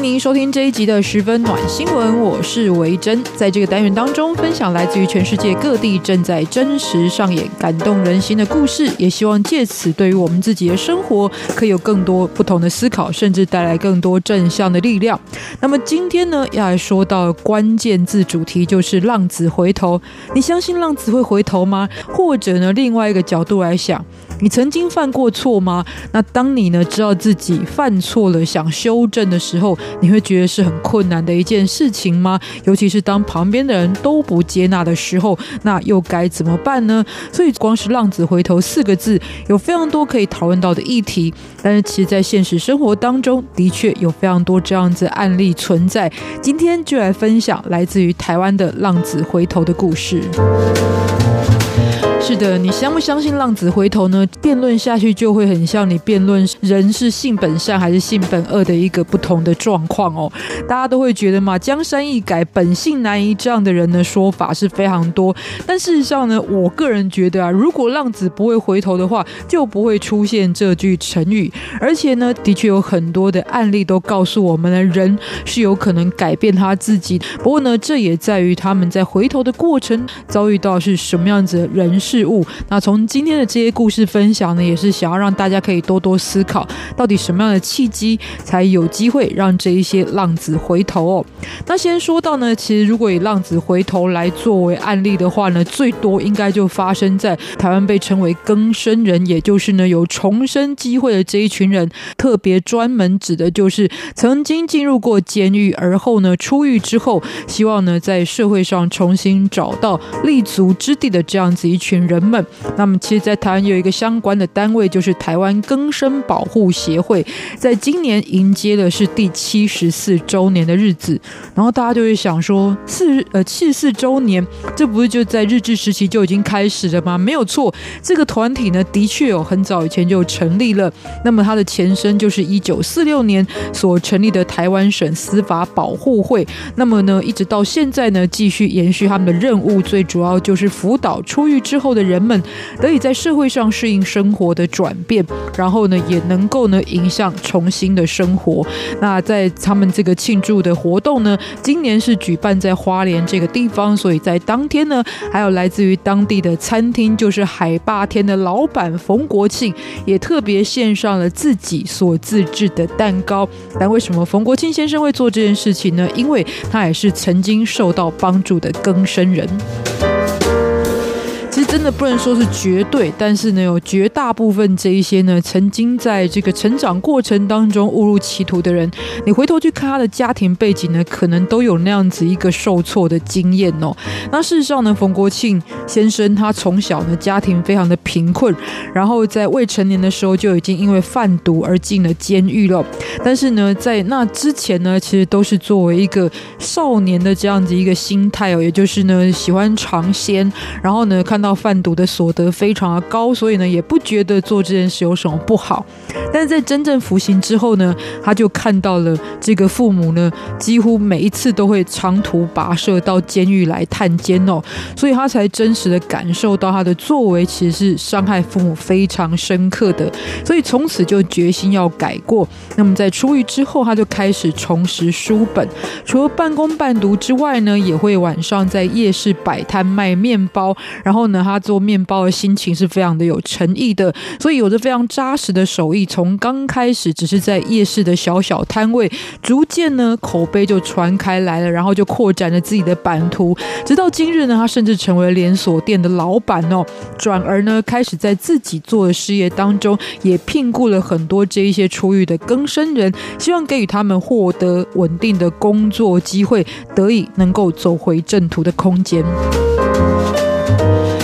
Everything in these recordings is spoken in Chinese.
迎您收听这一集的十分暖新闻，我是维珍。在这个单元当中，分享来自于全世界各地正在真实上演感动人心的故事，也希望借此对于我们自己的生活可以有更多不同的思考，甚至带来更多正向的力量。那么今天呢，要来说到关键字主题就是浪子回头。你相信浪子会回头吗？或者呢，另外一个角度来想，你曾经犯过错吗？那当你呢知道自己犯错了，想修正的时候，你会觉得是很困难的一件事情吗？尤其是当旁边的人都不接纳的时候，那又该怎么办呢？所以，光是“浪子回头”四个字，有非常多可以讨论到的议题。但是，其实，在现实生活当中，的确有非常多这样子案例存在。今天就来分享来自于台湾的“浪子回头”的故事。是的，你相不相信浪子回头呢？辩论下去就会很像你辩论人是性本善还是性本恶的一个不同的状况哦。大家都会觉得嘛，江山易改，本性难移这样的人的说法是非常多。但事实上呢，我个人觉得啊，如果浪子不会回头的话，就不会出现这句成语。而且呢，的确有很多的案例都告诉我们呢，人是有可能改变他自己。不过呢，这也在于他们在回头的过程遭遇到是什么样子的人事。事物。那从今天的这些故事分享呢，也是想要让大家可以多多思考，到底什么样的契机才有机会让这一些浪子回头哦。那先说到呢，其实如果以浪子回头来作为案例的话呢，最多应该就发生在台湾被称为更生人，也就是呢有重生机会的这一群人。特别专门指的就是曾经进入过监狱，而后呢出狱之后，希望呢在社会上重新找到立足之地的这样子一群人。们，那么其实，在台湾有一个相关的单位，就是台湾更生保护协会，在今年迎接的是第七十四周年的日子。然后大家就会想说，四呃七十四周年，这不是就在日治时期就已经开始了吗？没有错，这个团体呢，的确有很早以前就成立了。那么它的前身就是一九四六年所成立的台湾省司法保护会。那么呢，一直到现在呢，继续延续他们的任务，最主要就是辅导出狱之后的。人们得以在社会上适应生活的转变，然后呢，也能够呢迎向重新的生活。那在他们这个庆祝的活动呢，今年是举办在花莲这个地方，所以在当天呢，还有来自于当地的餐厅，就是海霸天的老板冯国庆，也特别献上了自己所自制的蛋糕。但为什么冯国庆先生会做这件事情呢？因为他也是曾经受到帮助的更生人。其实真的不能说是绝对，但是呢，有绝大部分这一些呢，曾经在这个成长过程当中误入歧途的人，你回头去看他的家庭背景呢，可能都有那样子一个受挫的经验哦。那事实上呢，冯国庆先生他从小呢家庭非常的贫困，然后在未成年的时候就已经因为贩毒而进了监狱了。但是呢，在那之前呢，其实都是作为一个少年的这样子一个心态哦，也就是呢喜欢尝鲜，然后呢看。到贩毒的所得非常的高，所以呢也不觉得做这件事有什么不好。但是在真正服刑之后呢，他就看到了这个父母呢，几乎每一次都会长途跋涉到监狱来探监哦，所以他才真实的感受到他的作为其实是伤害父母非常深刻的。所以从此就决心要改过。那么在出狱之后，他就开始重拾书本，除了半工半读之外呢，也会晚上在夜市摆摊卖面包，然后。他做面包的心情是非常的有诚意的，所以有着非常扎实的手艺。从刚开始只是在夜市的小小摊位，逐渐呢口碑就传开来了，然后就扩展了自己的版图，直到今日呢，他甚至成为连锁店的老板哦。转而呢，开始在自己做的事业当中，也聘雇了很多这一些出狱的更生人，希望给予他们获得稳定的工作机会，得以能够走回正途的空间。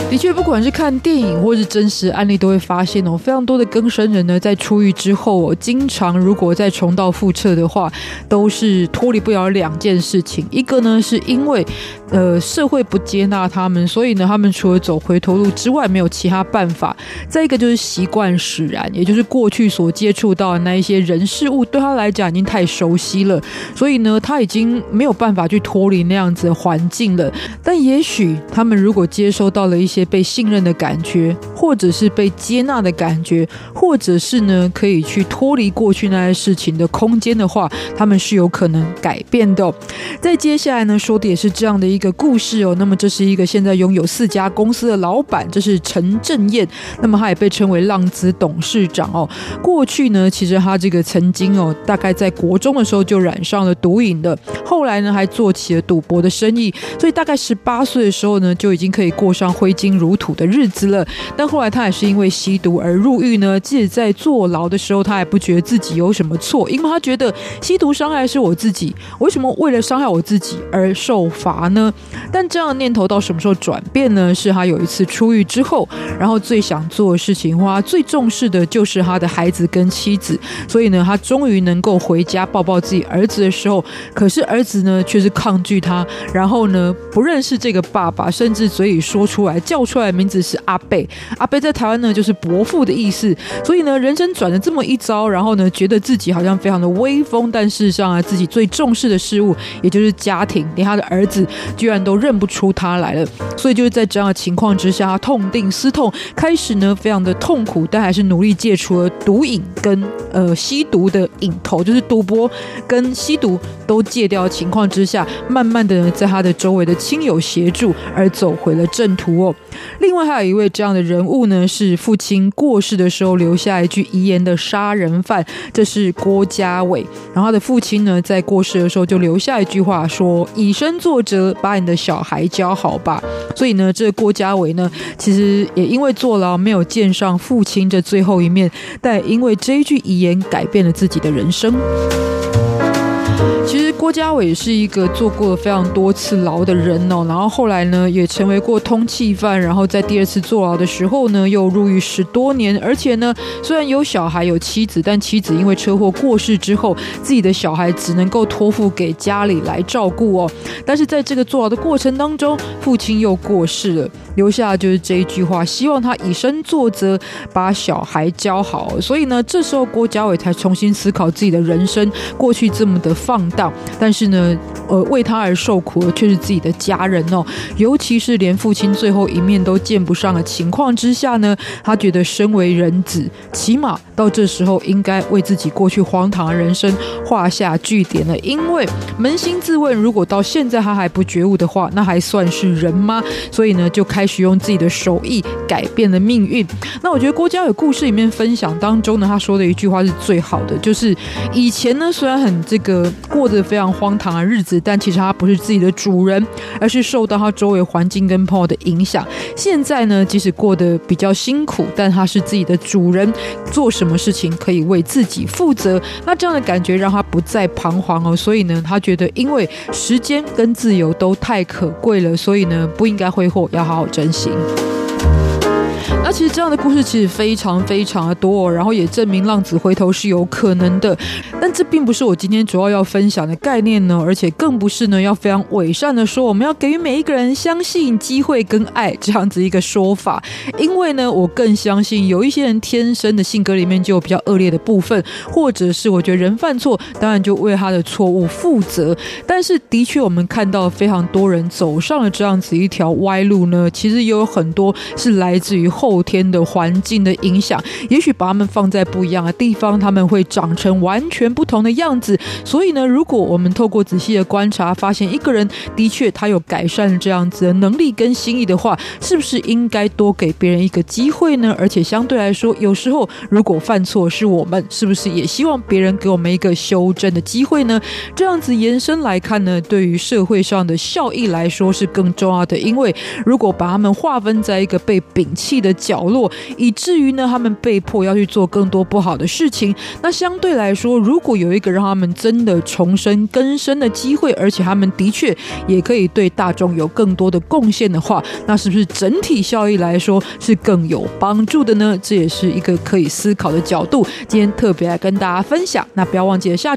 的确，不管是看电影或是真实案例，都会发现哦，非常多的更生人呢，在出狱之后哦，经常如果再重蹈覆辙的话，都是脱离不了两件事情。一个呢，是因为呃社会不接纳他们，所以呢，他们除了走回头路之外，没有其他办法。再一个就是习惯使然，也就是过去所接触到的那一些人事物，对他来讲已经太熟悉了，所以呢，他已经没有办法去脱离那样子的环境了。但也许他们如果接收到了一些些被信任的感觉，或者是被接纳的感觉，或者是呢可以去脱离过去那些事情的空间的话，他们是有可能改变的。在接下来呢说的也是这样的一个故事哦。那么这是一个现在拥有四家公司的老板，这是陈正彦。那么他也被称为浪子董事长哦。过去呢，其实他这个曾经哦，大概在国中的时候就染上了毒瘾的，后来呢还做起了赌博的生意，所以大概十八岁的时候呢就已经可以过上挥金如土的日子了。后来他也是因为吸毒而入狱呢。即使在坐牢的时候，他还不觉得自己有什么错，因为他觉得吸毒伤害是我自己，为什么为了伤害我自己而受罚呢？但这样的念头到什么时候转变呢？是他有一次出狱之后，然后最想做的事情，或最重视的就是他的孩子跟妻子，所以呢，他终于能够回家抱抱自己儿子的时候，可是儿子呢却是抗拒他，然后呢不认识这个爸爸，甚至嘴里说出来叫出来的名字是阿贝，阿伯在台湾呢就是伯父的意思，所以呢人生转了这么一遭，然后呢觉得自己好像非常的威风，但事实上啊自己最重视的事物也就是家庭，连他的儿子居然都认不出他来了，所以就是在这样的情况之下，他痛定思痛，开始呢非常的痛苦，但还是努力戒除了毒瘾跟呃吸毒的瘾头，就是赌博跟吸毒都戒掉情况之下，慢慢的在他的周围的亲友协助而走回了正途哦。另外还有一位这样的人物呢，是父亲过世的时候留下一句遗言的杀人犯，这是郭家伟。然后他的父亲呢，在过世的时候就留下一句话说：“以身作则，把你的小孩教好吧。”所以呢，这郭家伟呢，其实也因为坐牢没有见上父亲这最后一面，但因为这一句遗言改变了自己的人生。其实郭家伟是一个坐过非常多次牢的人哦，然后后来呢也成为过通缉犯，然后在第二次坐牢的时候呢又入狱十多年，而且呢虽然有小孩有妻子，但妻子因为车祸过世之后，自己的小孩只能够托付给家里来照顾哦。但是在这个坐牢的过程当中，父亲又过世了，留下就是这一句话，希望他以身作则，把小孩教好。所以呢，这时候郭家伟才重新思考自己的人生，过去这么的放但是呢，呃，为他而受苦的却是自己的家人哦，尤其是连父亲最后一面都见不上的情况之下呢，他觉得身为人子，起码到这时候应该为自己过去荒唐的人生画下句点了。因为扪心自问，如果到现在他还不觉悟的话，那还算是人吗？所以呢，就开始用自己的手艺改变了命运。那我觉得郭家伟故事里面分享当中呢，他说的一句话是最好的，就是以前呢，虽然很这个过着非常荒唐的日子，但其实他不是自己的主人，而是受到他周围环境跟朋友的影响。现在呢，即使过得比较辛苦，但他是自己的主人，做什么事情可以为自己负责。那这样的感觉让他不再彷徨哦。所以呢，他觉得因为时间跟自由都太可贵了，所以呢，不应该挥霍，要好好珍惜。那其实这样的故事其实非常非常的多，然后也证明浪子回头是有可能的。但这并不是我今天主要要分享的概念呢，而且更不是呢要非常伪善的说我们要给予每一个人相信、机会跟爱这样子一个说法。因为呢，我更相信有一些人天生的性格里面就有比较恶劣的部分，或者是我觉得人犯错当然就为他的错误负责。但是的确，我们看到非常多人走上了这样子一条歪路呢，其实也有很多是来自于后后天的环境的影响。也许把他们放在不一样的地方，他们会长成完全不同的样子，所以呢，如果我们透过仔细的观察，发现一个人的确他有改善这样子的能力跟心意的话，是不是应该多给别人一个机会呢？而且相对来说，有时候如果犯错是我们，是不是也希望别人给我们一个修正的机会呢？这样子延伸来看呢，对于社会上的效益来说是更重要的。因为如果把他们划分在一个被摒弃的角落，以至于呢他们被迫要去做更多不好的事情，那相对来说，如果有一个让他们真的重生更生的机会，而且他们的确也可以对大众有更多的贡献的话，那是不是整体效益来说是更有帮助的呢？这也是一个可以思考的角度。今天特别来跟大家分享。那不要忘记了下